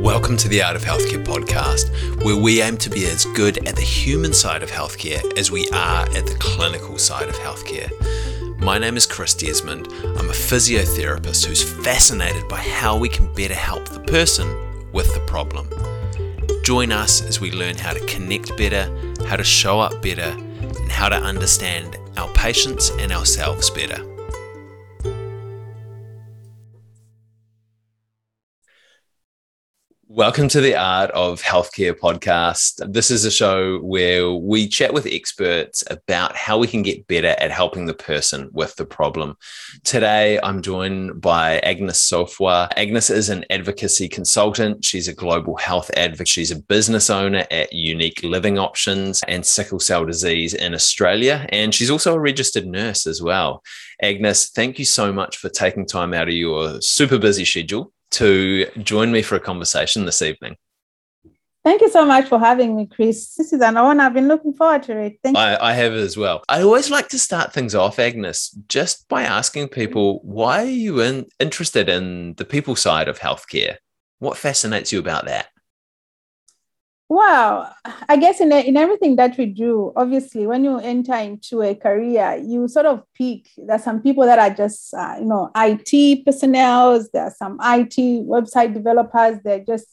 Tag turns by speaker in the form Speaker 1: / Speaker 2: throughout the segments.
Speaker 1: Welcome to the Art of Healthcare podcast, where we aim to be as good at the human side of healthcare as we are at the clinical side of healthcare. My name is Chris Desmond. I'm a physiotherapist who's fascinated by how we can better help the person with the problem. Join us as we learn how to connect better, how to show up better, and how to understand our patients and ourselves better. Welcome to the Art of Healthcare podcast. This is a show where we chat with experts about how we can get better at helping the person with the problem. Today, I'm joined by Agnes Sofwa. Agnes is an advocacy consultant. She's a global health advocate. She's a business owner at Unique Living Options and Sickle Cell Disease in Australia. And she's also a registered nurse as well. Agnes, thank you so much for taking time out of your super busy schedule to join me for a conversation this evening.
Speaker 2: Thank you so much for having me, Chris. This is an honor. I've been looking forward to it. Thank
Speaker 1: I, I have as well. I always like to start things off, Agnes, just by asking people why are you in, interested in the people side of healthcare? What fascinates you about that?
Speaker 2: Well, I guess in, in everything that we do, obviously, when you enter into a career, you sort of pick. There's some people that are just, uh, you know, IT personnel. There are some IT website developers. They're just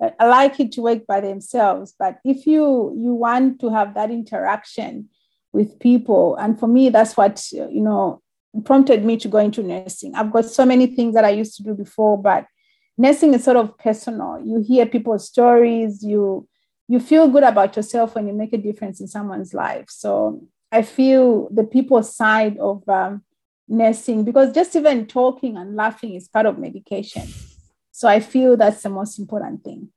Speaker 2: uh, like it to work by themselves. But if you you want to have that interaction with people, and for me, that's what you know prompted me to go into nursing. I've got so many things that I used to do before, but nursing is sort of personal. You hear people's stories, you you feel good about yourself when you make a difference in someone's life. So I feel the people side of um, nursing because just even talking and laughing is part of medication. So I feel that's the most important thing.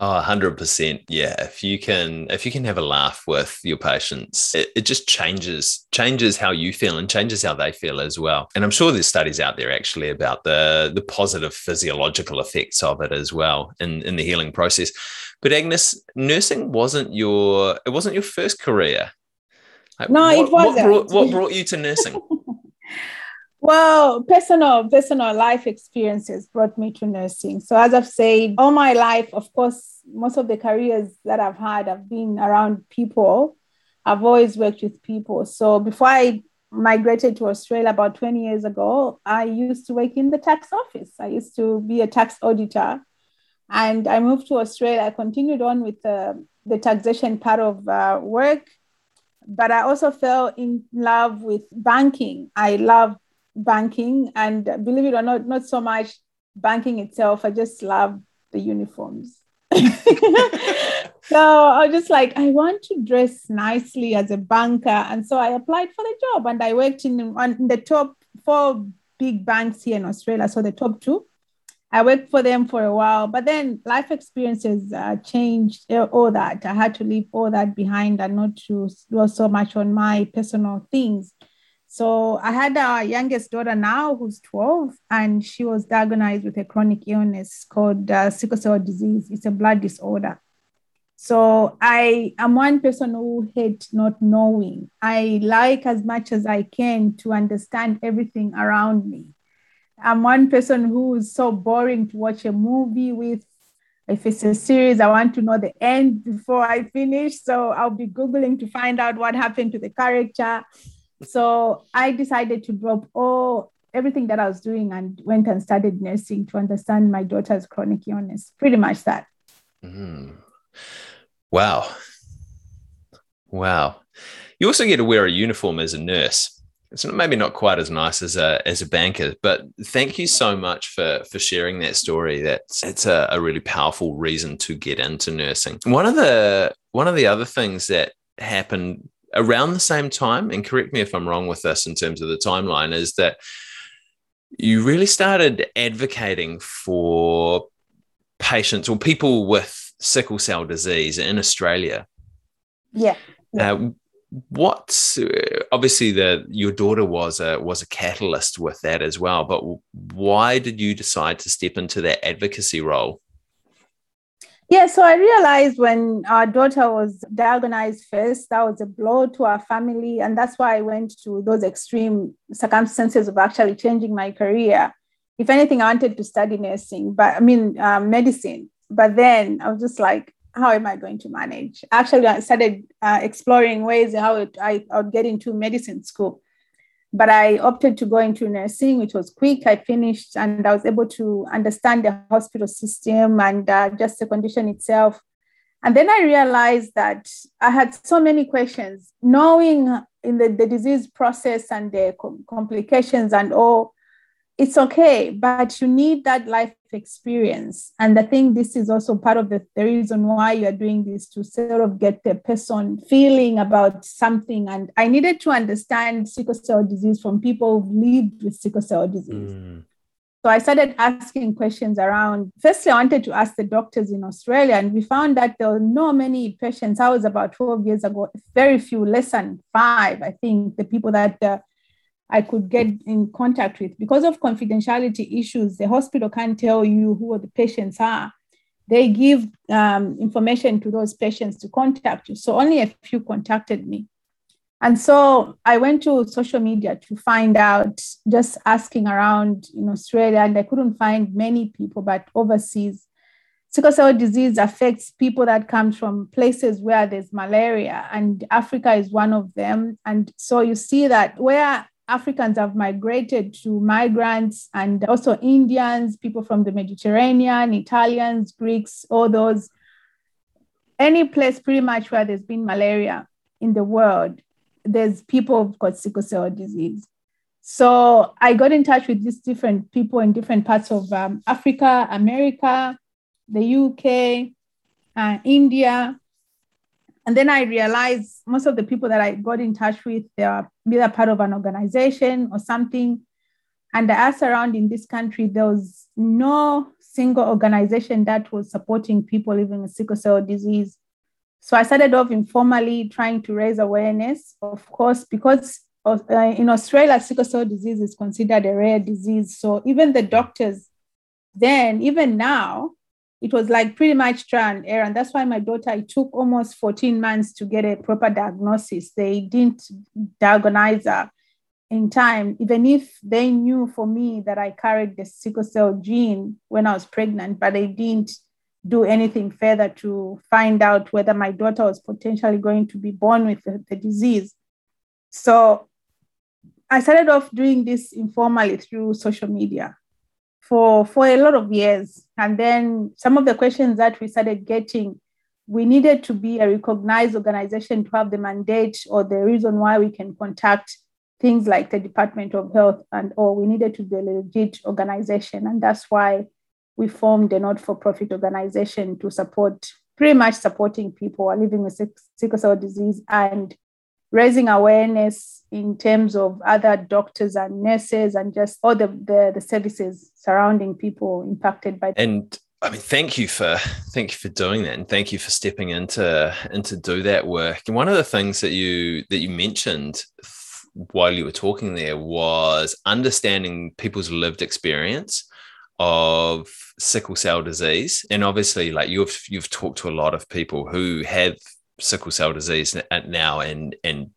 Speaker 1: Oh, 100%. Yeah. If you can if you can have a laugh with your patients, it, it just changes changes how you feel and changes how they feel as well. And I'm sure there's studies out there actually about the the positive physiological effects of it as well in in the healing process. But Agnes, nursing wasn't your it wasn't your first career.
Speaker 2: Like, no, what, it wasn't.
Speaker 1: What brought, what brought you to nursing?
Speaker 2: Well, personal personal life experiences brought me to nursing. So as I've said, all my life, of course, most of the careers that I've had have been around people. I've always worked with people. So before I migrated to Australia about 20 years ago, I used to work in the tax office. I used to be a tax auditor. And I moved to Australia. I continued on with uh, the taxation part of uh, work but I also fell in love with banking. I love banking and believe it or not not so much banking itself. I just love the uniforms. So i was just like i want to dress nicely as a banker. And so i applied for the job and i worked in, in the top four big banks here in australia so the top two. I worked for them for a while but then life experiences uh, changed uh, all that. I had to leave all that behind and not to dwell so much on my personal things so I had our youngest daughter now who's 12, and she was diagnosed with a chronic illness called uh, sickle cell disease. It's a blood disorder. So I am one person who hates not knowing. I like as much as I can to understand everything around me. I'm one person who is so boring to watch a movie with. If it's a series, I want to know the end before I finish. So I'll be Googling to find out what happened to the character so I decided to drop all everything that I was doing and went and started nursing to understand my daughter's chronic illness. Pretty much that.
Speaker 1: Mm. Wow. Wow. You also get to wear a uniform as a nurse. It's maybe not quite as nice as a as a banker, but thank you so much for for sharing that story. That's it's a, a really powerful reason to get into nursing. One of the one of the other things that happened around the same time, and correct me if I'm wrong with this in terms of the timeline, is that you really started advocating for patients or people with sickle cell disease in Australia.
Speaker 2: Yeah. yeah.
Speaker 1: Uh, what obviously the your daughter was a was a catalyst with that as well but why did you decide to step into that advocacy role
Speaker 2: yeah, so I realized when our daughter was diagnosed first, that was a blow to our family. And that's why I went to those extreme circumstances of actually changing my career if anything, I wanted to study nursing, but I mean, um, medicine. But then I was just like, how am I going to manage? Actually, I started uh, exploring ways how it, I, I would get into medicine school. But I opted to go into nursing, which was quick. I finished and I was able to understand the hospital system and uh, just the condition itself. And then I realized that I had so many questions, knowing in the, the disease process and the complications and all it's okay, but you need that life experience. And I think this is also part of the, the reason why you're doing this to sort of get the person feeling about something. And I needed to understand sickle cell disease from people who've lived with sickle cell disease. Mm. So I started asking questions around. Firstly, I wanted to ask the doctors in Australia, and we found that there were not many patients. I was about 12 years ago, very few, less than five, I think, the people that uh, I could get in contact with. Because of confidentiality issues, the hospital can't tell you who the patients are. They give um, information to those patients to contact you. So only a few contacted me. And so I went to social media to find out, just asking around in Australia, and I couldn't find many people, but overseas. Sickle cell disease affects people that come from places where there's malaria, and Africa is one of them. And so you see that where Africans have migrated to migrants and also Indians, people from the Mediterranean, Italians, Greeks, all those. Any place pretty much where there's been malaria in the world, there's people who've got sickle cell disease. So I got in touch with these different people in different parts of um, Africa, America, the UK, uh, India, and then I realized most of the people that I got in touch with, they are either part of an organization or something. And I asked around in this country, there was no single organization that was supporting people living with sickle cell disease. So I started off informally trying to raise awareness, of course, because uh, in Australia, sickle cell disease is considered a rare disease. So even the doctors then, even now, it was like pretty much trial and error. And that's why my daughter, it took almost 14 months to get a proper diagnosis. They didn't diagnose her in time, even if they knew for me that I carried the sickle cell gene when I was pregnant, but they didn't do anything further to find out whether my daughter was potentially going to be born with the, the disease. So I started off doing this informally through social media for for a lot of years. And then some of the questions that we started getting we needed to be a recognized organization to have the mandate or the reason why we can contact things like the department of health and or we needed to be a legit organization and that's why we formed a not-for-profit organization to support pretty much supporting people living with sickle cell disease and raising awareness in terms of other doctors and nurses and just all the, the, the services surrounding people impacted by
Speaker 1: and I mean, thank you for thank you for doing that, and thank you for stepping into into do that work. And one of the things that you that you mentioned while you were talking there was understanding people's lived experience of sickle cell disease, and obviously, like you've you've talked to a lot of people who have sickle cell disease now and and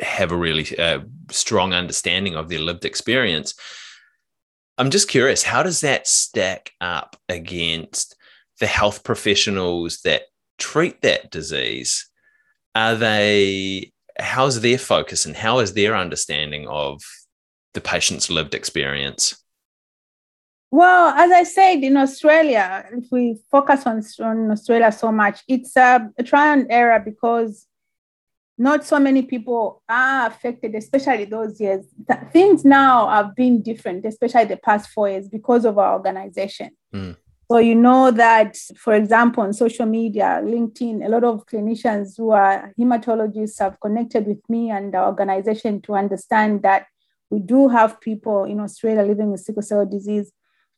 Speaker 1: have a really uh, strong understanding of their lived experience. I'm just curious, how does that stack up against the health professionals that treat that disease? Are they, how's their focus and how is their understanding of the patient's lived experience?
Speaker 2: Well, as I said, in Australia, if we focus on, on Australia so much, it's a, a trial and error because not so many people are affected, especially those years. Things now have been different, especially the past four years, because of our organization. Mm. So, you know that, for example, on social media, LinkedIn, a lot of clinicians who are hematologists have connected with me and our organization to understand that we do have people in Australia living with sickle cell disease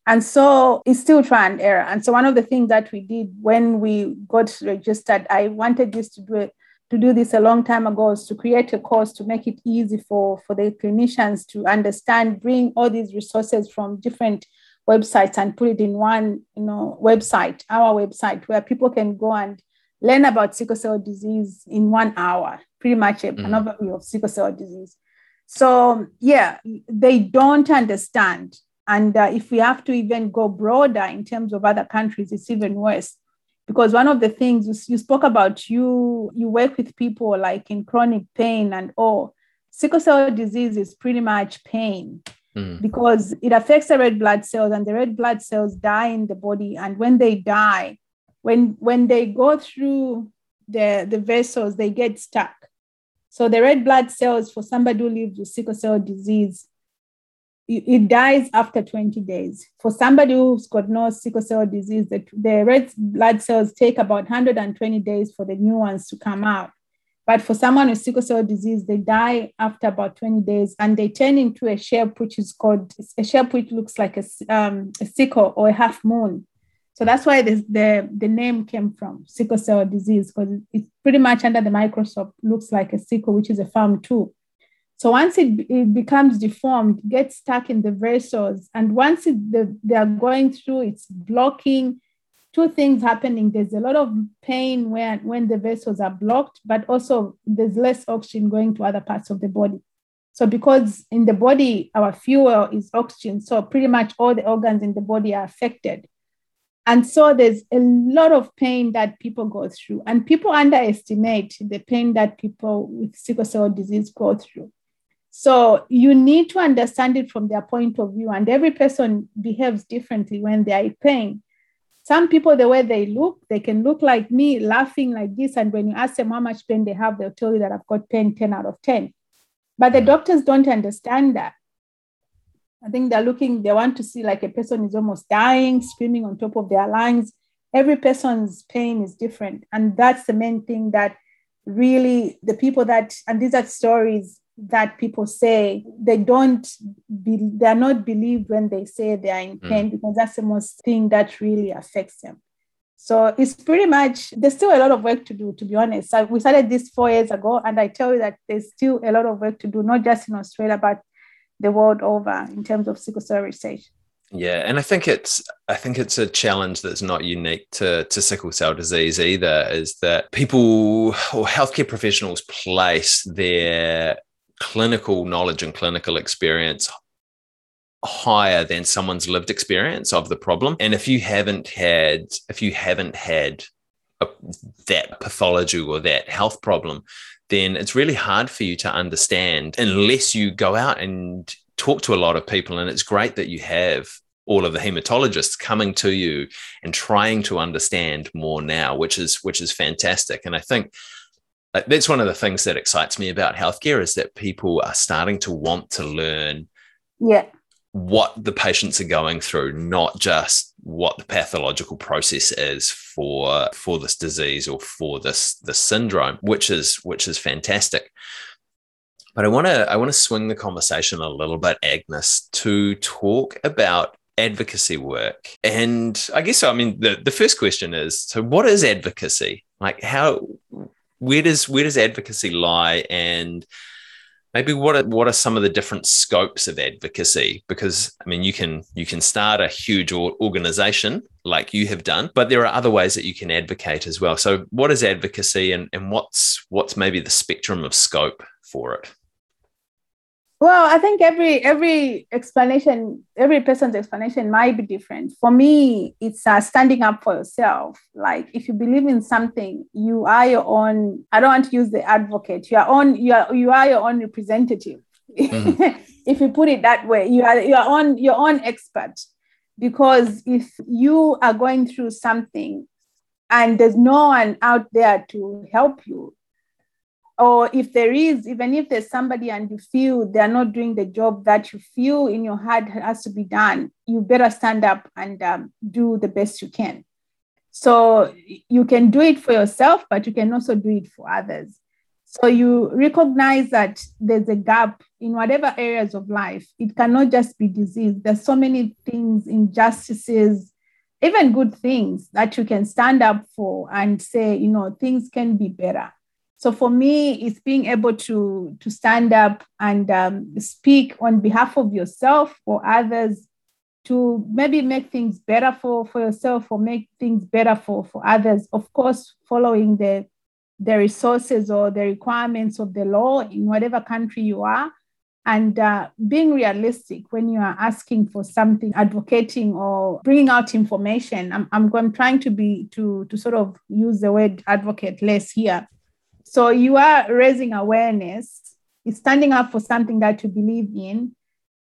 Speaker 2: and so it's still trial and error. And so one of the things that we did when we got registered, I wanted this to do it to do this a long time ago is to create a course to make it easy for, for the clinicians to understand, bring all these resources from different websites and put it in one you know website, our website, where people can go and learn about sickle cell disease in one hour, pretty much a, mm. an overview of sickle cell disease. So yeah, they don't understand And uh, if we have to even go broader in terms of other countries, it's even worse. Because one of the things you, spoke about, you you work with people like in chronic pain and all. Sickle cell disease is pretty much pain mm. because it affects the red blood cells, and the red blood cells die in the body. And when they die, when when they go through the, the vessels, they get stuck. So the red blood cells for somebody who lives with sickle cell disease, it dies after 20 days. For somebody who's got no sickle cell disease, the, the red blood cells take about 120 days for the new ones to come out. But for someone with sickle cell disease, they die after about 20 days and they turn into a shape which is called a shape which looks like a, um, a sickle or a half moon. So that's why the, the, the name came from sickle cell disease because it's pretty much under the microscope looks like a sickle, which is a farm too. So once it, it becomes deformed, gets stuck in the vessels, and once it, the, they are going through, it's blocking. Two things happening. There's a lot of pain when, when the vessels are blocked, but also there's less oxygen going to other parts of the body. So because in the body, our fuel is oxygen, so pretty much all the organs in the body are affected. And so there's a lot of pain that people go through, and people underestimate the pain that people with sickle cell disease go through. So you need to understand it from their point of view, and every person behaves differently when they are in pain. Some people, the way they look, they can look like me, laughing like this. And when you ask them how much pain they have, they'll tell you that I've got pain 10 out of 10. But the hmm. doctors don't understand that. I think they're looking, they want to see like a person is almost dying, screaming on top of their lungs. Every person's pain is different. And that's the main thing that really the people that, and these are stories that people say they don't be, they are not believed when they say they are in mm. pain mm. because that's the most thing that really affects them so it's pretty much there's still a lot of work to do to be honest so we started this four years ago and i tell you that there's still a lot of work to do not just in australia but the world over in terms of sickle cell research
Speaker 1: yeah, and I think it's I think it's a challenge that's not unique to to sickle cell disease either. Is that people or healthcare professionals place their clinical knowledge and clinical experience higher than someone's lived experience of the problem. And if you haven't had if you haven't had a, that pathology or that health problem then it's really hard for you to understand unless you go out and talk to a lot of people. And it's great that you have all of the hematologists coming to you and trying to understand more now which is which is fantastic. And i think that's one of the things that excites me about healthcare is that people are starting to want to learn
Speaker 2: yeah.
Speaker 1: what the patients are going through not just what the pathological process is for for this disease or for this this syndrome which is which is fantastic. But i want to i want to swing the conversation a little bit agnes to talk about advocacy work. And i guess i mean the, the first question is so what is advocacy? Like how where does where does advocacy lie? And maybe what are, what are some of the different scopes of advocacy? Because i mean you can you can start a huge organization like you have done but there are other ways that you can advocate as well. So what is advocacy and, and what's what's maybe the spectrum of scope for it
Speaker 2: well, I think every every explanation, every person's explanation might be different. For me, it's uh, standing up for yourself. Like if you believe in something, you are your own. I don't want to use the advocate. You are on. You are you are your own representative. Mm-hmm. if you put it that way, you are your own your own expert. Because if you are going through something and there's no one out there to help you, or if there is, even if there's somebody and you feel they're not doing the job that you feel in your heart has to be done, you better stand up and um, do the best you can. So you can do it for yourself, but you can also do it for others. So you recognize that there's a gap in whatever areas of life. It cannot just be disease. There's so many things, injustices, even good things that you can stand up for and say, you know, things can be better. So for me, it's being able to, to stand up and um, speak on behalf of yourself or others to maybe make things better for, for yourself or make things better for, for others. Of course, following the, the resources or the requirements of the law in whatever country you are. and uh, being realistic when you are asking for something advocating or bringing out information I'm, I'm, I'm trying to be to to sort of use the word advocate less here so you are raising awareness standing up for something that you believe in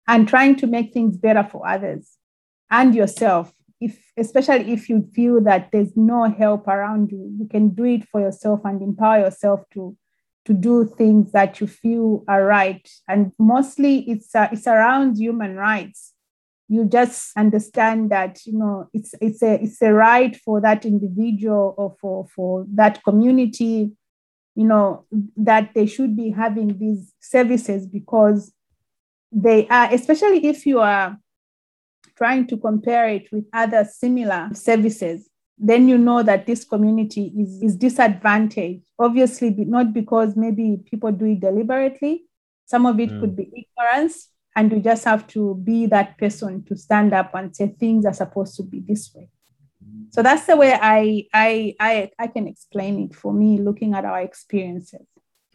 Speaker 2: and trying to make things better for others and yourself if especially if you feel that there's no help around you you can do it for yourself and empower yourself to to do things that you feel are right. And mostly it's, uh, it's around human rights. You just understand that, you know, it's, it's, a, it's a right for that individual or for, for that community, you know, that they should be having these services because they are, especially if you are trying to compare it with other similar services, then you know that this community is, is disadvantaged. Obviously, not because maybe people do it deliberately. Some of it mm. could be ignorance, and you just have to be that person to stand up and say things are supposed to be this way. So that's the way I I I, I can explain it for me, looking at our experiences.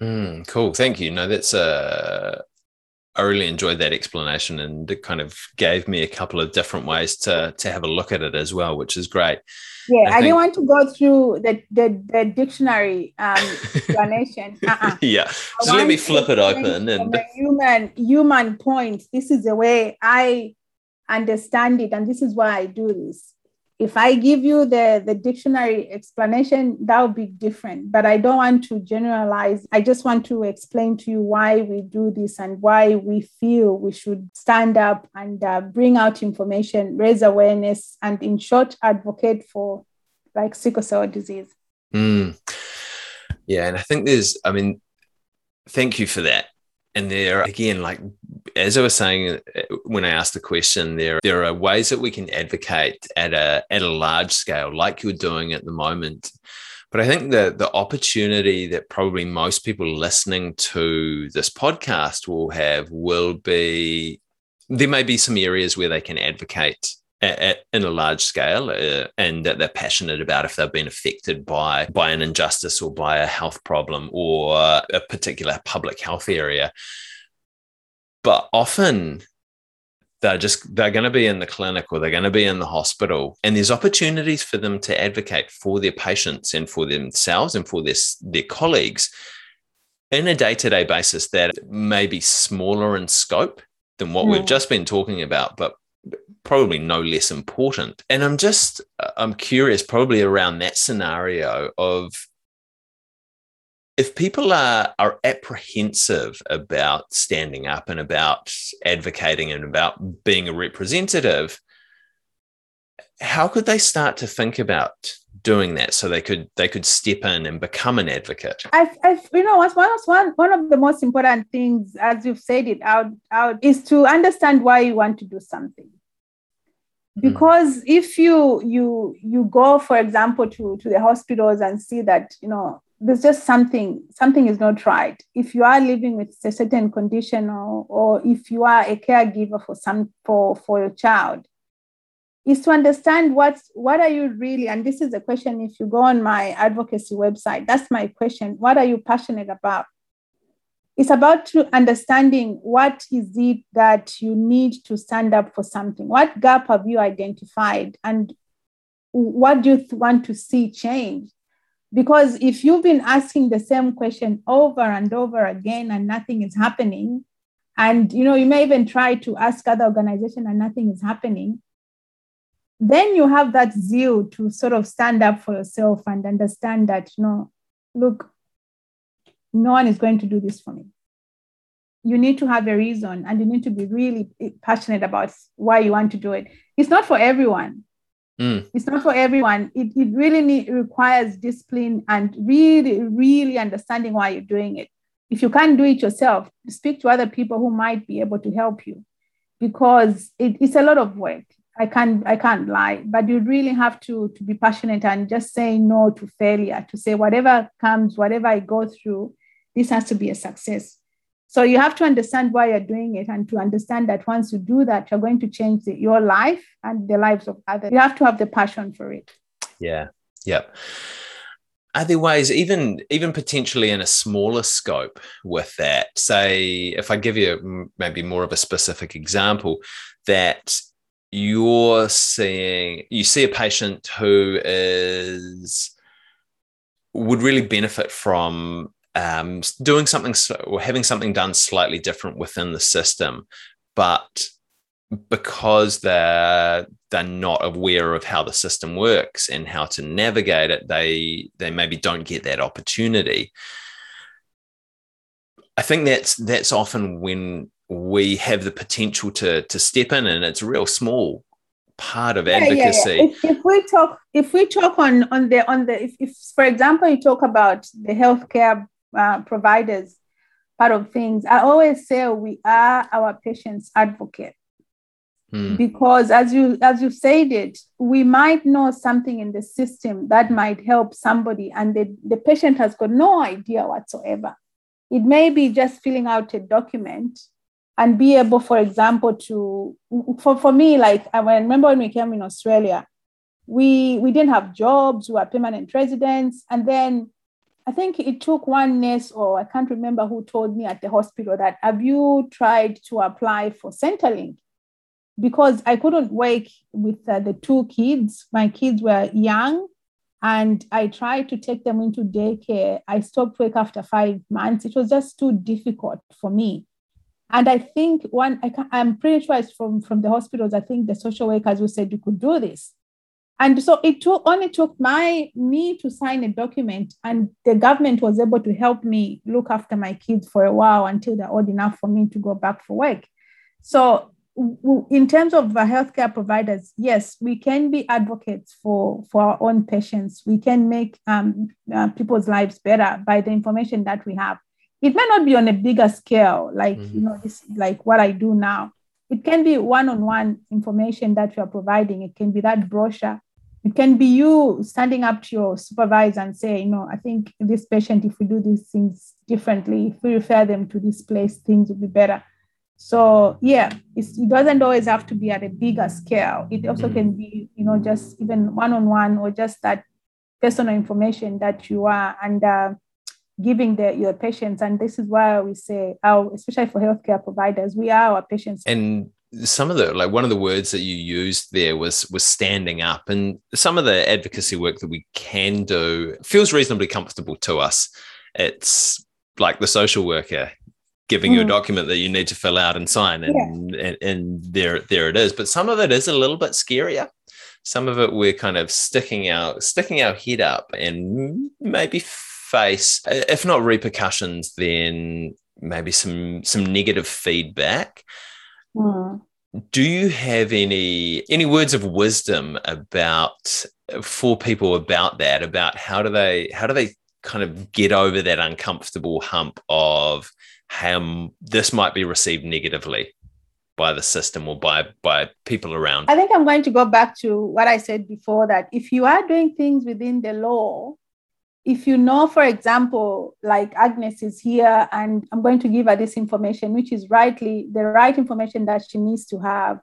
Speaker 1: Mm, cool, thank you. No, that's uh I really enjoyed that explanation and it kind of gave me a couple of different ways to to have a look at it as well, which is great.
Speaker 2: Yeah, I, I didn't want to go through the the, the dictionary um, explanation.
Speaker 1: Uh-uh. yeah, so let me flip it open and
Speaker 2: human human point. This is the way I understand it, and this is why I do this if I give you the, the dictionary explanation, that would be different. But I don't want to generalize. I just want to explain to you why we do this and why we feel we should stand up and uh, bring out information, raise awareness, and in short, advocate for like sickle cell disease.
Speaker 1: Mm. Yeah. And I think there's, I mean, thank you for that and there again like as i was saying uh, when i asked the question there there are ways that we can advocate at a at a large scale like you're doing at the moment. But i think the the opportunity that probably most people listening to this podcast will have will be there may be some areas where they can advocate at, at, in a large scale uh, and that they're passionate about if they've been affected by by an injustice or by a health problem or a particular public health area but often they're just they're going to be in the clinic or they're going to be in the hospital and there's opportunities for them to advocate for their patients and for themselves and for their, their colleagues in a day-to-day basis that may be smaller in scope than what mm. we've just been talking about but probably no less important. And I'm just, I'm curious, probably around that scenario of if people are, are apprehensive about standing up and about advocating and about being a representative, how could they start to think about doing that so they could they could step in and become an advocate
Speaker 2: i i you know what's one, one, one of the most important things as you've said it out out is to understand why you want to do something Hmm. because mm. if you you you go for example to to the hospitals and see that you know there's just something something is not right. If you are living with a certain condition or or if you are a caregiver for some for for your child is to understand what's what are you really and this is a question if you go on my advocacy website that's my question what are you passionate about? It's about understanding what is it that you need to stand up for something. What gap have you identified and what do you want to see change because if you've been asking the same question over and over again and nothing is happening and you know you may even try to ask other organizations and nothing is happening then you have that zeal to sort of stand up for yourself and understand that you know look no one is going to do this for me. You need to have a reason and you need to be really passionate about why you want to do it. It's not for everyone. Mm. It's not for everyone. It, it really need, requires discipline and really, really understanding why you're doing it. If you can't do it yourself, speak to other people who might be able to help you because it, it's a lot of work. I can't I can't lie, but you really have to to be passionate and just say no to failure, to say whatever comes, whatever I go through, this has to be a success. So you have to understand why you're doing it and to understand that once you do that, you're going to change the, your life and the lives of others. You have to have the passion for it.
Speaker 1: Yeah. Yeah. are there ways even even potentially in a smaller scope with that say if i give you maybe more of a specific example that you're seeing you see a patient who is would really benefit from um, doing something or having something done slightly different within the system but because they're they're not aware of how the system works and how to navigate it they they maybe don't get that opportunity i think that's that's often when we have the potential to to step in and it's a real small part of advocacy yeah, yeah,
Speaker 2: yeah. If, if, we talk if we talk on on the on the if, if for example you talk about the healthcare uh, providers part of things i always say we are our patients advocate Hmm. Because as you as you said it, we might know something in the system that might help somebody, and the, the patient has got no idea whatsoever. It may be just filling out a document and be able, for example, to for, for me, like I remember when we came in Australia, we we didn't have jobs, we were permanent residents, and then I think it took one nurse, or I can't remember who told me at the hospital that have you tried to apply for Centrelink? because I couldn't work with uh, the two kids. My kids were young and I tried to take them into daycare. I stopped work after five months. It was just too difficult for me. And I think one, I am pretty sure it's from, from the hospitals. I think the social workers who said you could do this. And so it took, only took my me to sign a document, and the government was able to help me look after my kids for a while until they're old enough for me to go back for work. So in terms of healthcare providers, yes, we can be advocates for, for our own patients. We can make um, uh, people's lives better by the information that we have. It may not be on a bigger scale, like mm-hmm. you know, this, like what I do now. It can be one-on-one information that you are providing. It can be that brochure. It can be you standing up to your supervisor and say, you know, I think this patient, if we do these things differently, if we refer them to this place, things will be better so yeah, it doesn't always have to be at a bigger scale. It also mm-hmm. can be, you know, just even one-on-one or just that personal information that you are and uh, giving the, your patients. And this is why we say, our, especially for healthcare providers, we are our patients.
Speaker 1: And some of the like one of the words that you used there was was standing up and some of the advocacy work that we can do feels reasonably comfortable to us it's like the social worker giving mm. you a mm. document that you need to fill out and sign and, yeah. and, and there there it is but some of it is a little bit scarier some of it we're kind of sticking out sticking our head up and maybe face if not repercussions then maybe some some negative feedback mm. do you have any any words of wisdom about for people about that about how do they how do they kind of get over that uncomfortable hump of how this might be received negatively by the system or by by people around
Speaker 2: i think i'm going to go back to what i said before that if you are doing things within the law if you know for example like agnes is here and i'm going to give her this information which is rightly the right information that she needs to have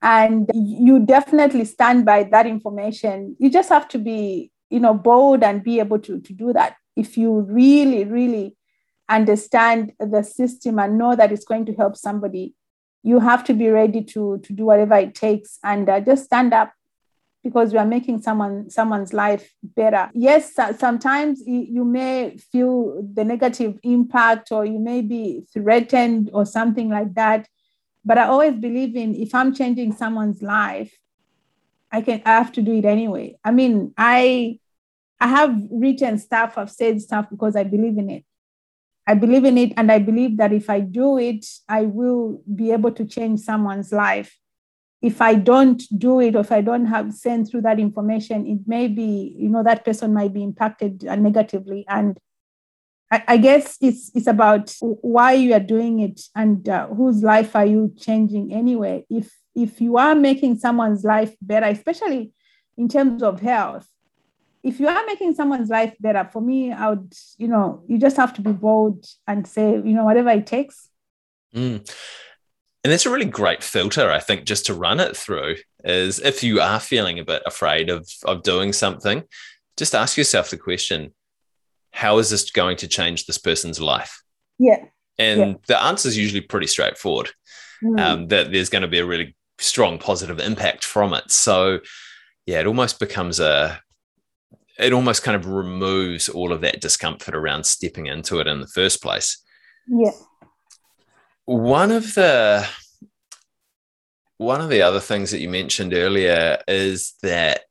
Speaker 2: and you definitely stand by that information you just have to be you know bold and be able to, to do that. If you really really understand the system and know that it's going to help somebody, you have to be ready to, to do whatever it takes and uh, just stand up because you are making someone someone's life better. Yes, sometimes you may feel the negative impact or you may be threatened or something like that. But I always believe in if I'm changing someone's life, I can I have to do it anyway. I mean, I I have written stuff, I've said stuff because I believe in it. I believe in it, and I believe that if I do it, I will be able to change someone's life. If I don't do it, or if I don't have sent through that information, it may be, you know, that person might be impacted negatively. And I, I guess it's it's about why you are doing it and uh, whose life are you changing anyway. If if you are making someone's life better, especially in terms of health, if you are making someone's life better, for me, I would, you know, you just have to be bold and say, you know, whatever it takes.
Speaker 1: Mm. And that's a really great filter, I think, just to run it through is if you are feeling a bit afraid of, of doing something, just ask yourself the question how is this going to change this person's life?
Speaker 2: Yeah.
Speaker 1: And
Speaker 2: yeah.
Speaker 1: the answer is usually pretty straightforward. Mm. Um, that there's going to be a really strong positive impact from it. So, yeah, it almost becomes a, it almost kind of removes all of that discomfort around stepping into it in the first place.
Speaker 2: Yeah.
Speaker 1: One of the, one of the other things that you mentioned earlier is that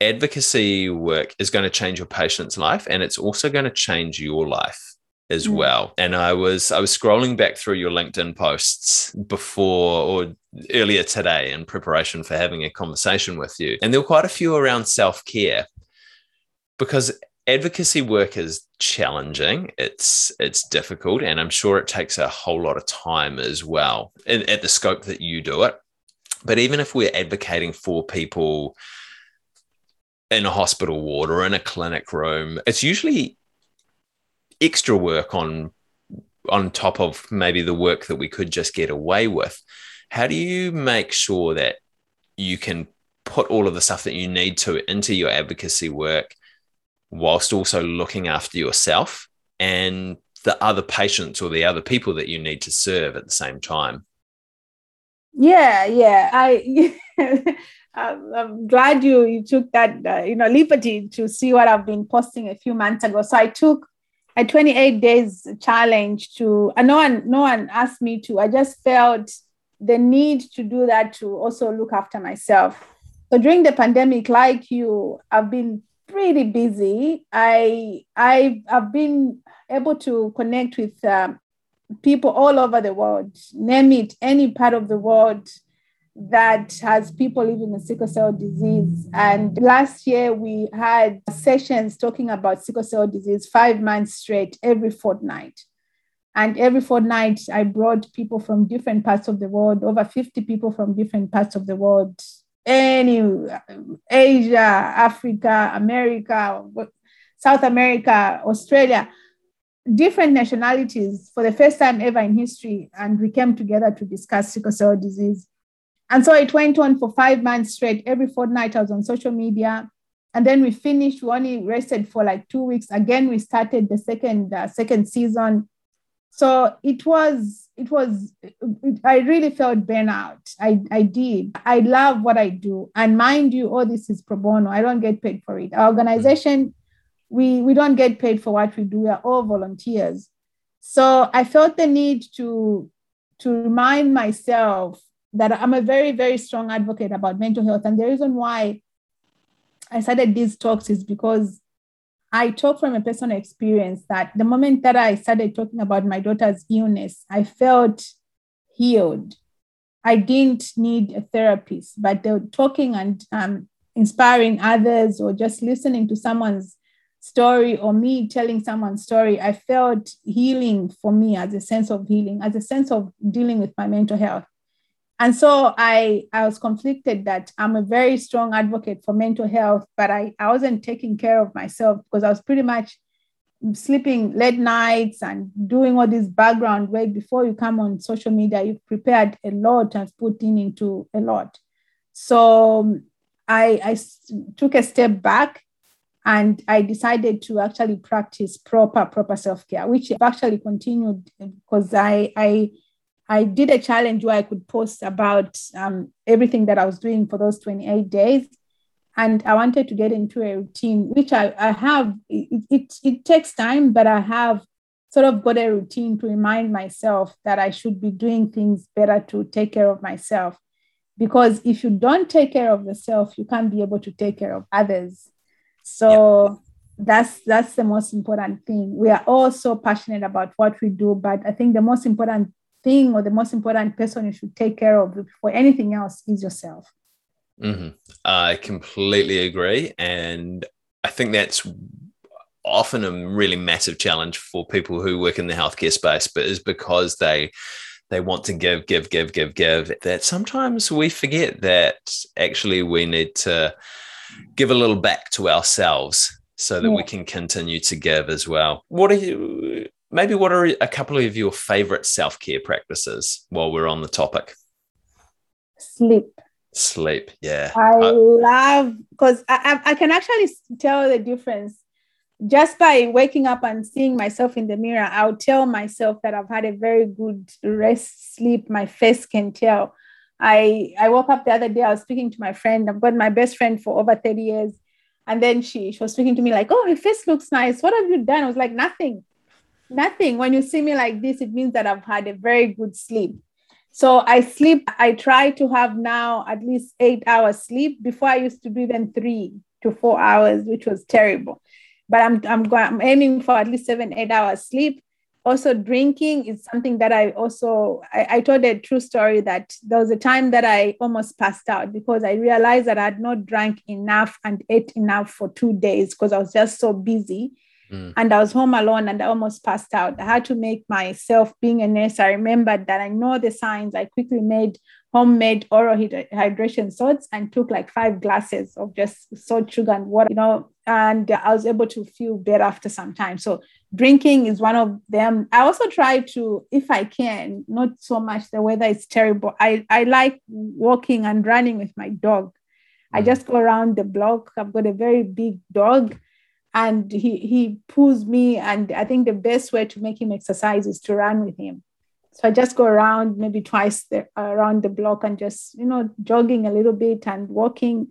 Speaker 1: advocacy work is going to change your patient's life and it's also going to change your life as mm. well. And I was I was scrolling back through your LinkedIn posts before or earlier today in preparation for having a conversation with you. And there were quite a few around self-care because advocacy work is challenging. It's it's difficult and I'm sure it takes a whole lot of time as well in, at the scope that you do it. But even if we're advocating for people in a hospital ward or in a clinic room, it's usually extra work on on top of maybe the work that we could just get away with. How do you make sure that you can put all of the stuff that you need to into your advocacy work whilst also looking after yourself and the other patients or the other people that you need to serve at the same time?
Speaker 2: Yeah, yeah. I I'm glad you you took that uh, you know liberty to see what I've been posting a few months ago. So I took a 28 days challenge to uh, no one no one asked me to. I just felt the need to do that to also look after myself. So during the pandemic, like you, I've been pretty busy. I I have been able to connect with um, people all over the world. Name it, any part of the world that has people living with sickle cell disease. And last year we had sessions talking about sickle cell disease five months straight every fortnight. And every fortnight, I brought people from different parts of the world, over 50 people from different parts of the world, any Asia, Africa, America, South America, Australia, different nationalities for the first time ever in history. And we came together to discuss sickle cell disease. And so it went on for five months straight. Every fortnight, I was on social media. And then we finished. We only rested for like two weeks. Again, we started the second uh, second season. So it was it was it, I really felt burnout. I I did. I love what I do, and mind you, all this is pro bono. I don't get paid for it. Our organization, we we don't get paid for what we do. We are all volunteers. So I felt the need to to remind myself that I'm a very, very strong advocate about mental health. And the reason why I started these talks is because I talk from a personal experience that the moment that I started talking about my daughter's illness, I felt healed. I didn't need a therapist, but the talking and um, inspiring others or just listening to someone's story or me telling someone's story, I felt healing for me as a sense of healing, as a sense of dealing with my mental health. And so I, I was conflicted that I'm a very strong advocate for mental health, but I, I wasn't taking care of myself because I was pretty much sleeping late nights and doing all this background work before you come on social media. You've prepared a lot and put in into a lot. So um, I, I took a step back and I decided to actually practice proper, proper self-care, which actually continued because I, I I did a challenge where I could post about um, everything that I was doing for those 28 days. And I wanted to get into a routine, which I, I have. It, it, it takes time, but I have sort of got a routine to remind myself that I should be doing things better to take care of myself. Because if you don't take care of yourself, you can't be able to take care of others. So that's that's the most important thing. We are all so passionate about what we do, but I think the most important thing or the most important person you should take care of before anything else is yourself.
Speaker 1: Mm-hmm. I completely agree. And I think that's often a really massive challenge for people who work in the healthcare space, but is because they they want to give, give, give, give, give. That sometimes we forget that actually we need to give a little back to ourselves so that yeah. we can continue to give as well. What are you maybe what are a couple of your favorite self-care practices while we're on the topic
Speaker 2: sleep
Speaker 1: sleep yeah
Speaker 2: i uh, love because I, I can actually tell the difference just by waking up and seeing myself in the mirror, I'll tell myself that I've had a very good rest sleep. My face can tell. I I woke up the other day, I was speaking to my friend. I've got my best friend for over 30 years. And then she, she was speaking to me like, oh, your face looks nice. What have you done? I was like, nothing, nothing. When you see me like this, it means that I've had a very good sleep. So I sleep, I try to have now at least eight hours sleep. Before I used to do even three to four hours, which was terrible. But I'm I'm going I'm aiming for at least seven, eight hours sleep. Also, drinking is something that I also I, I told a true story that there was a time that I almost passed out because I realized that I had not drank enough and ate enough for two days because I was just so busy. Mm. And I was home alone and I almost passed out. I had to make myself, being a nurse, I remembered that I know the signs. I quickly made homemade oral hydration salts and took like five glasses of just salt, sugar, and water, you know, and I was able to feel better after some time. So drinking is one of them. I also try to, if I can, not so much the weather is terrible. I, I like walking and running with my dog. I mm. just go around the block. I've got a very big dog and he, he pulls me. And I think the best way to make him exercise is to run with him. So I just go around maybe twice the, around the block and just, you know, jogging a little bit and walking.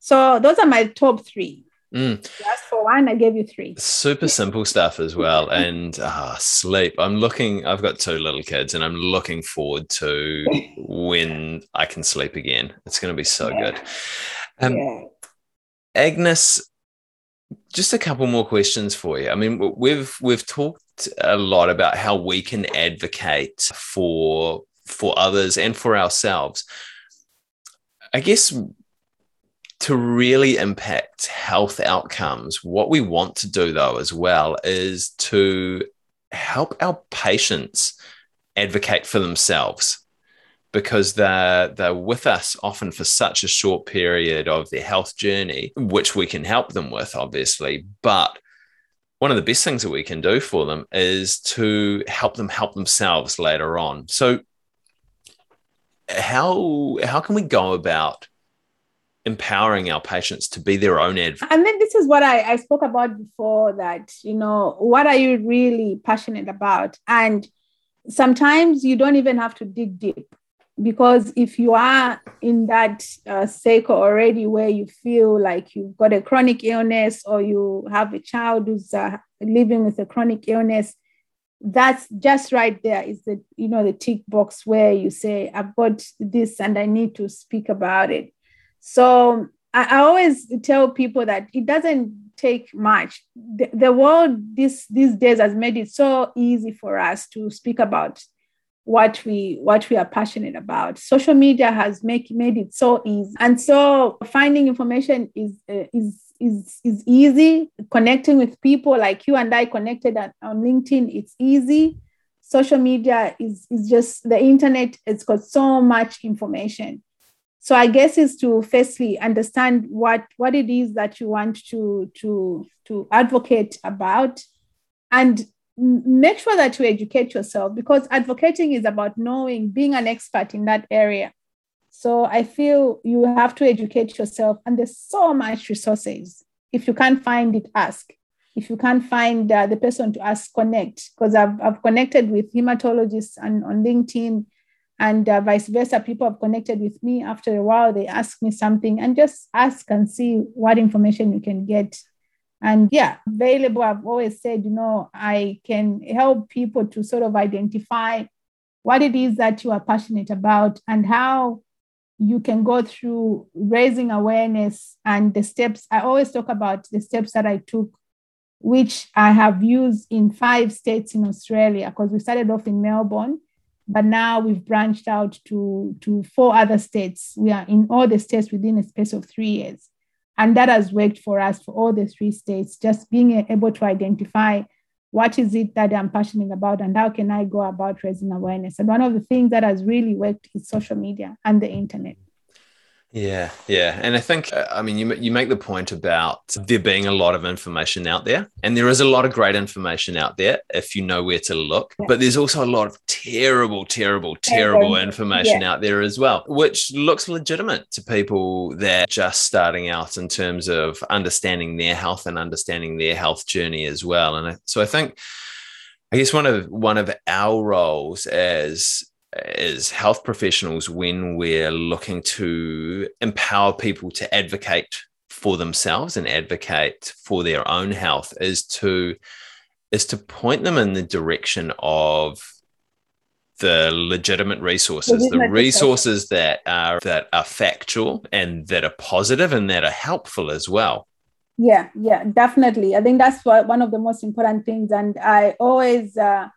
Speaker 2: So those are my top three. Mm. Just for one, I gave you three.
Speaker 1: Super simple stuff as well. And uh, sleep. I'm looking, I've got two little kids and I'm looking forward to when I can sleep again. It's going to be so yeah. good. Um, yeah. Agnes, just a couple more questions for you. I mean, we've we've talked a lot about how we can advocate for for others and for ourselves. I guess to really impact health outcomes, what we want to do though as well is to help our patients advocate for themselves because they're they're with us often for such a short period of their health journey, which we can help them with, obviously. But one of the best things that we can do for them is to help them help themselves later on. So how how can we go about empowering our patients to be their own advocate?
Speaker 2: And then this is what I, I spoke about before that, you know, what are you really passionate about? And sometimes you don't even have to dig deep because if you are in that uh, cycle already where you feel like you've got a chronic illness or you have a child who's uh, living with a chronic illness that's just right there is the you know the tick box where you say i've got this and i need to speak about it. So i, I always tell people that it doesn't take much. The, the world this these days has made it so easy for us to speak about what we what we are passionate about. Social media has make, made it so easy. And so finding information is uh, is is is easy. Connecting with people like you and i connected on, on linkedin it's easy. Social media is is just the internet it's got so much information. So i guess is to firstly understand what what it is that you want to to to advocate about. And make sure that you educate yourself because advocating is about knowing, being an expert in that area. So I feel you have to educate yourself, and there's so much resources. If you can't find it, ask. If you can't find uh, the person to ask, connect. Because I've, I've connected with hematologists and on LinkedIn and uh, vice versa. People have connected with me after a while. They ask me something and just ask and see what information you can get and yeah, available. I've always said, you know, I can help people to sort of identify what it is that you are passionate about and how you can go through raising awareness and the steps. I always talk about the steps that I took, which I have used in five states in Australia, because we started off in Melbourne, but now we've branched out to, to four other states. We are in all the states within a space of three years. And that has worked for us for all the three states, just being able to identify what is it that I'm passionate about and how can I go about raising awareness. And one of the things that has really worked is social media and the internet.
Speaker 1: Yeah, yeah, and I think uh, I mean you you make the point about there being a lot of information out there, and there is a lot of great information out there if you know where to look. Yeah. But there's also a lot of terrible, terrible, terrible yeah. information yeah. out there as well, which looks legitimate to people that are just starting out in terms of understanding their health and understanding their health journey as well. And so I think, I guess one of one of our roles as as health professionals when we're looking to empower people to advocate for themselves and advocate for their own health is to is to point them in the direction of the legitimate resources legitimate the resources that are that are factual and that are positive and that are helpful as well.
Speaker 2: Yeah yeah definitely. I think that's what, one of the most important things. And i always uh,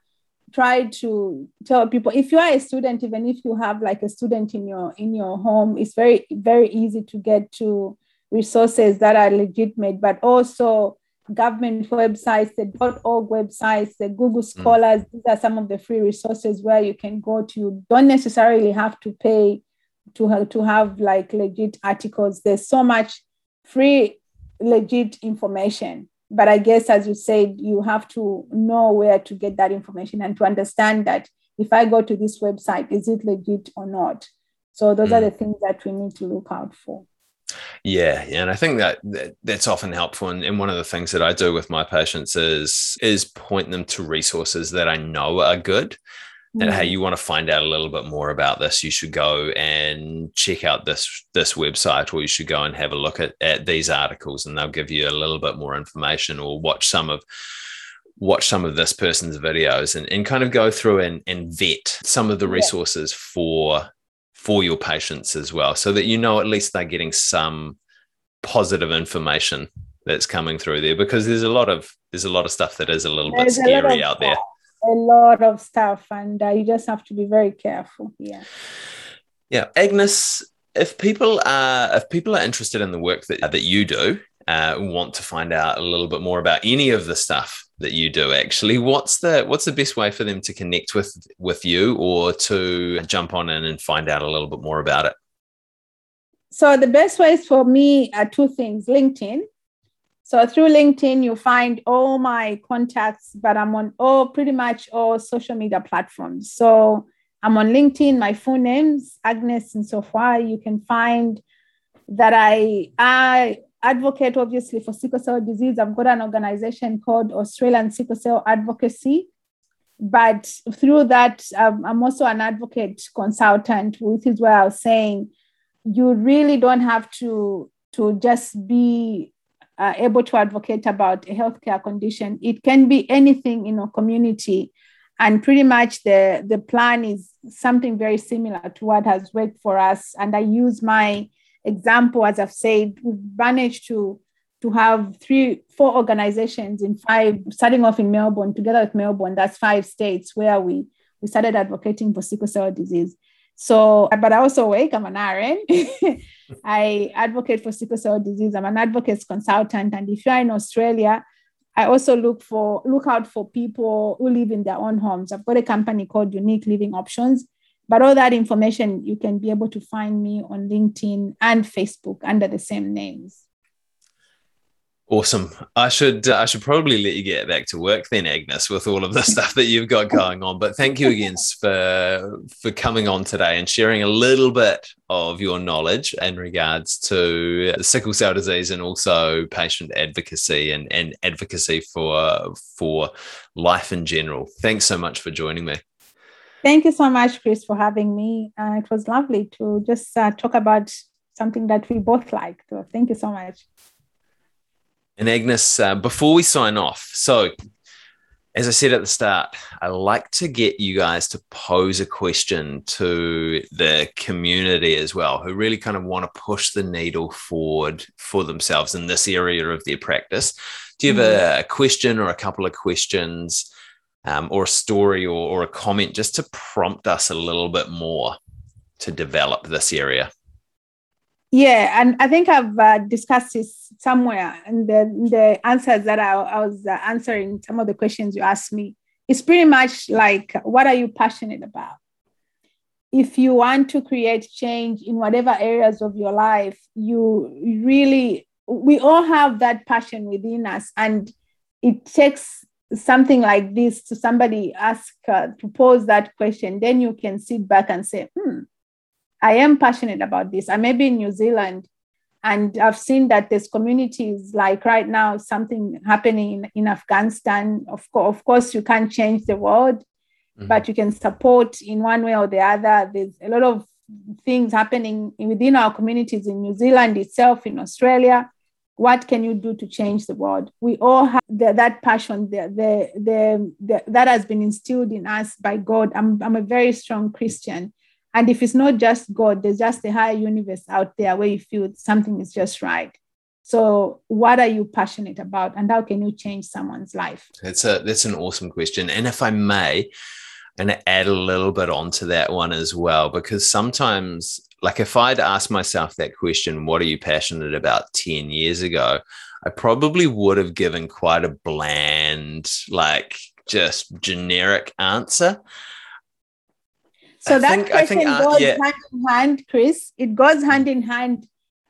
Speaker 2: try to tell people if you are a student even if you have like a student in your in your home it's very very easy to get to resources that are legitimate but also government websites the .org websites the google mm. scholars mm. these are some of the free resources where you can go to you don't necessarily have to pay to have to have like legit articles there's so much free legit information but I guess, as you said, you have to know where to get that information and to understand that if I go to this website, is it legit or not? So those mm. are the things that we need to look out for.
Speaker 1: Yeah, yeah, and I think that, that that's often helpful. And, and, one of the things that I do with my patients is is point them to resources that I know are good and hey mm. you want to find out a little bit more about this you should go and check out this this website or you should go and have a look at, at these articles and they'll give you a little bit more information or watch some of watch some of this person's videos and, and kind of go through and, and vet some of the resources for for your patients as well so that you know at least they're getting some positive information that's coming through there because there's a lot of there's a lot of stuff that is a little there's bit scary out there
Speaker 2: a lot of stuff and uh, you just have to be very careful yeah.
Speaker 1: Yeah agnes if people are if people are interested in the work that, that you do uh, want to find out a little bit more about any of the stuff that you do actually what's the what's the best way for them to connect with with you or to jump on in and find out a little bit more about it?
Speaker 2: So the best ways for me are two things linkedin so through LinkedIn, you find all my contacts, but I'm on all pretty much all social media platforms. So I'm on LinkedIn, my full name's Agnes Nsofwa. You can find that I I advocate obviously for sickle cell disease. I've got an organization called Australian Sickle Cell Advocacy. But through that, um, I'm also an advocate consultant, which is where I was saying you really don't have to to just be uh, able to advocate about a healthcare condition. It can be anything in a community. And pretty much the, the plan is something very similar to what has worked for us. And I use my example, as I've said, we've managed to, to have three, four organizations in five, starting off in Melbourne, together with Melbourne, that's five states where we, we started advocating for sickle cell disease. So, but I also work, I'm an RN. I advocate for sickle cell disease. I'm an advocates consultant. And if you're in Australia, I also look for look out for people who live in their own homes. I've got a company called Unique Living Options. But all that information you can be able to find me on LinkedIn and Facebook under the same names.
Speaker 1: Awesome. I should uh, I should probably let you get back to work then, Agnes, with all of the stuff that you've got going on. But thank you again for for coming on today and sharing a little bit of your knowledge in regards to sickle cell disease and also patient advocacy and, and advocacy for for life in general. Thanks so much for joining me.
Speaker 2: Thank you so much, Chris, for having me. Uh, it was lovely to just uh, talk about something that we both like. So thank you so much.
Speaker 1: And Agnes, uh, before we sign off, so as I said at the start, I like to get you guys to pose a question to the community as well, who really kind of want to push the needle forward for themselves in this area of their practice. Do you have mm. a, question or a couple of questions um, or a story or, or a comment just to prompt us a little bit more to develop this area?
Speaker 2: Yeah, and I think I've uh, discussed this somewhere, and the, the answers that I, I was uh, answering, some of the questions you asked me, is pretty much like, what are you passionate about? if you want to create change in whatever areas of your life, you really, we all have that passion within us. And it takes something like this to somebody ask, uh, to pose that question. Then you can sit back and say, hmm, I am passionate about this. I may be in New Zealand and I've seen that there's communities like right now, something happening in, in Afghanistan. Of, co- of course, you can't change the world, mm-hmm. but you can support in one way or the other. There's a lot of things happening within our communities in New Zealand itself, in Australia. What can you do to change the world? We all have the, that passion the, the, the, the, that has been instilled in us by God. I'm, I'm a very strong Christian. And if it's not just God, there's just a higher universe out there where you feel something is just right. So, what are you passionate about, and how can you change someone's life?
Speaker 1: That's a that's an awesome question. And if I may, to add a little bit onto that one as well, because sometimes, like if I'd asked myself that question, "What are you passionate about?" ten years ago, I probably would have given quite a bland, like just generic answer.
Speaker 2: So I that think, question think, uh, goes yeah. hand in hand, Chris. It goes hand in hand.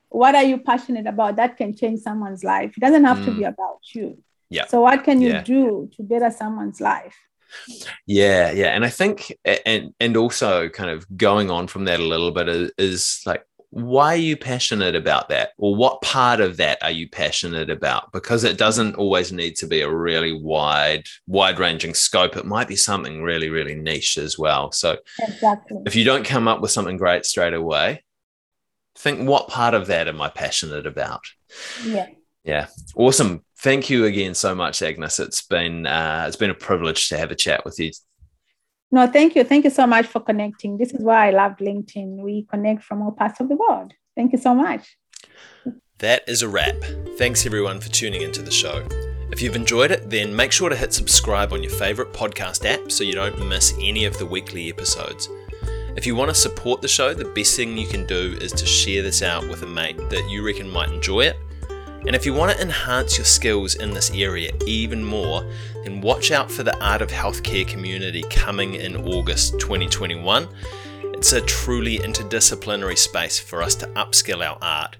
Speaker 2: What are you passionate about? That can change someone's life. It doesn't have mm. to be about you.
Speaker 1: Yeah.
Speaker 2: So what can you yeah. do to better someone's life?
Speaker 1: Yeah, yeah, and I think, and and also kind of going on from that a little bit is, is like why are you passionate about that? Or what part of that are you passionate about? Because it doesn't always need to be a really wide wide ranging scope. It might be something really really niche as well. So
Speaker 2: exactly.
Speaker 1: if you don't come up with something great straight away think what part of that am i passionate about?
Speaker 2: Yeah.
Speaker 1: Yeah. Awesome. Thank you again so much agnes. It's been uh, it's been a privilege to have a chat with you
Speaker 2: no, thank you. Thank you so much for connecting. This is why I love LinkedIn. We connect from all parts of the world. Thank you so much.
Speaker 1: That is a wrap. Thanks everyone for tuning into the show. If you've enjoyed it, then make sure to hit subscribe on your favorite podcast app so you don't miss any of the weekly episodes. If you want to support the show, the best thing you can do is to share this out with a mate that you reckon might enjoy it and if you want to enhance your skills in this area even more, then watch out for the Art of Healthcare community coming in August 2021. It's a truly interdisciplinary space for us to upskill our art.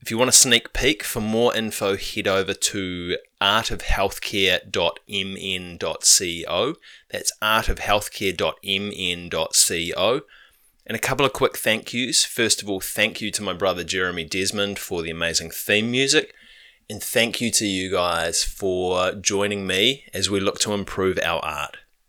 Speaker 1: If you want a sneak peek, for more info, head over to artofhealthcare.mn.co. That's artofhealthcare.mn.co. And a couple of quick thank yous. First of all, thank you to my brother Jeremy Desmond for the amazing theme music. And thank you to you guys for joining me as we look to improve our art.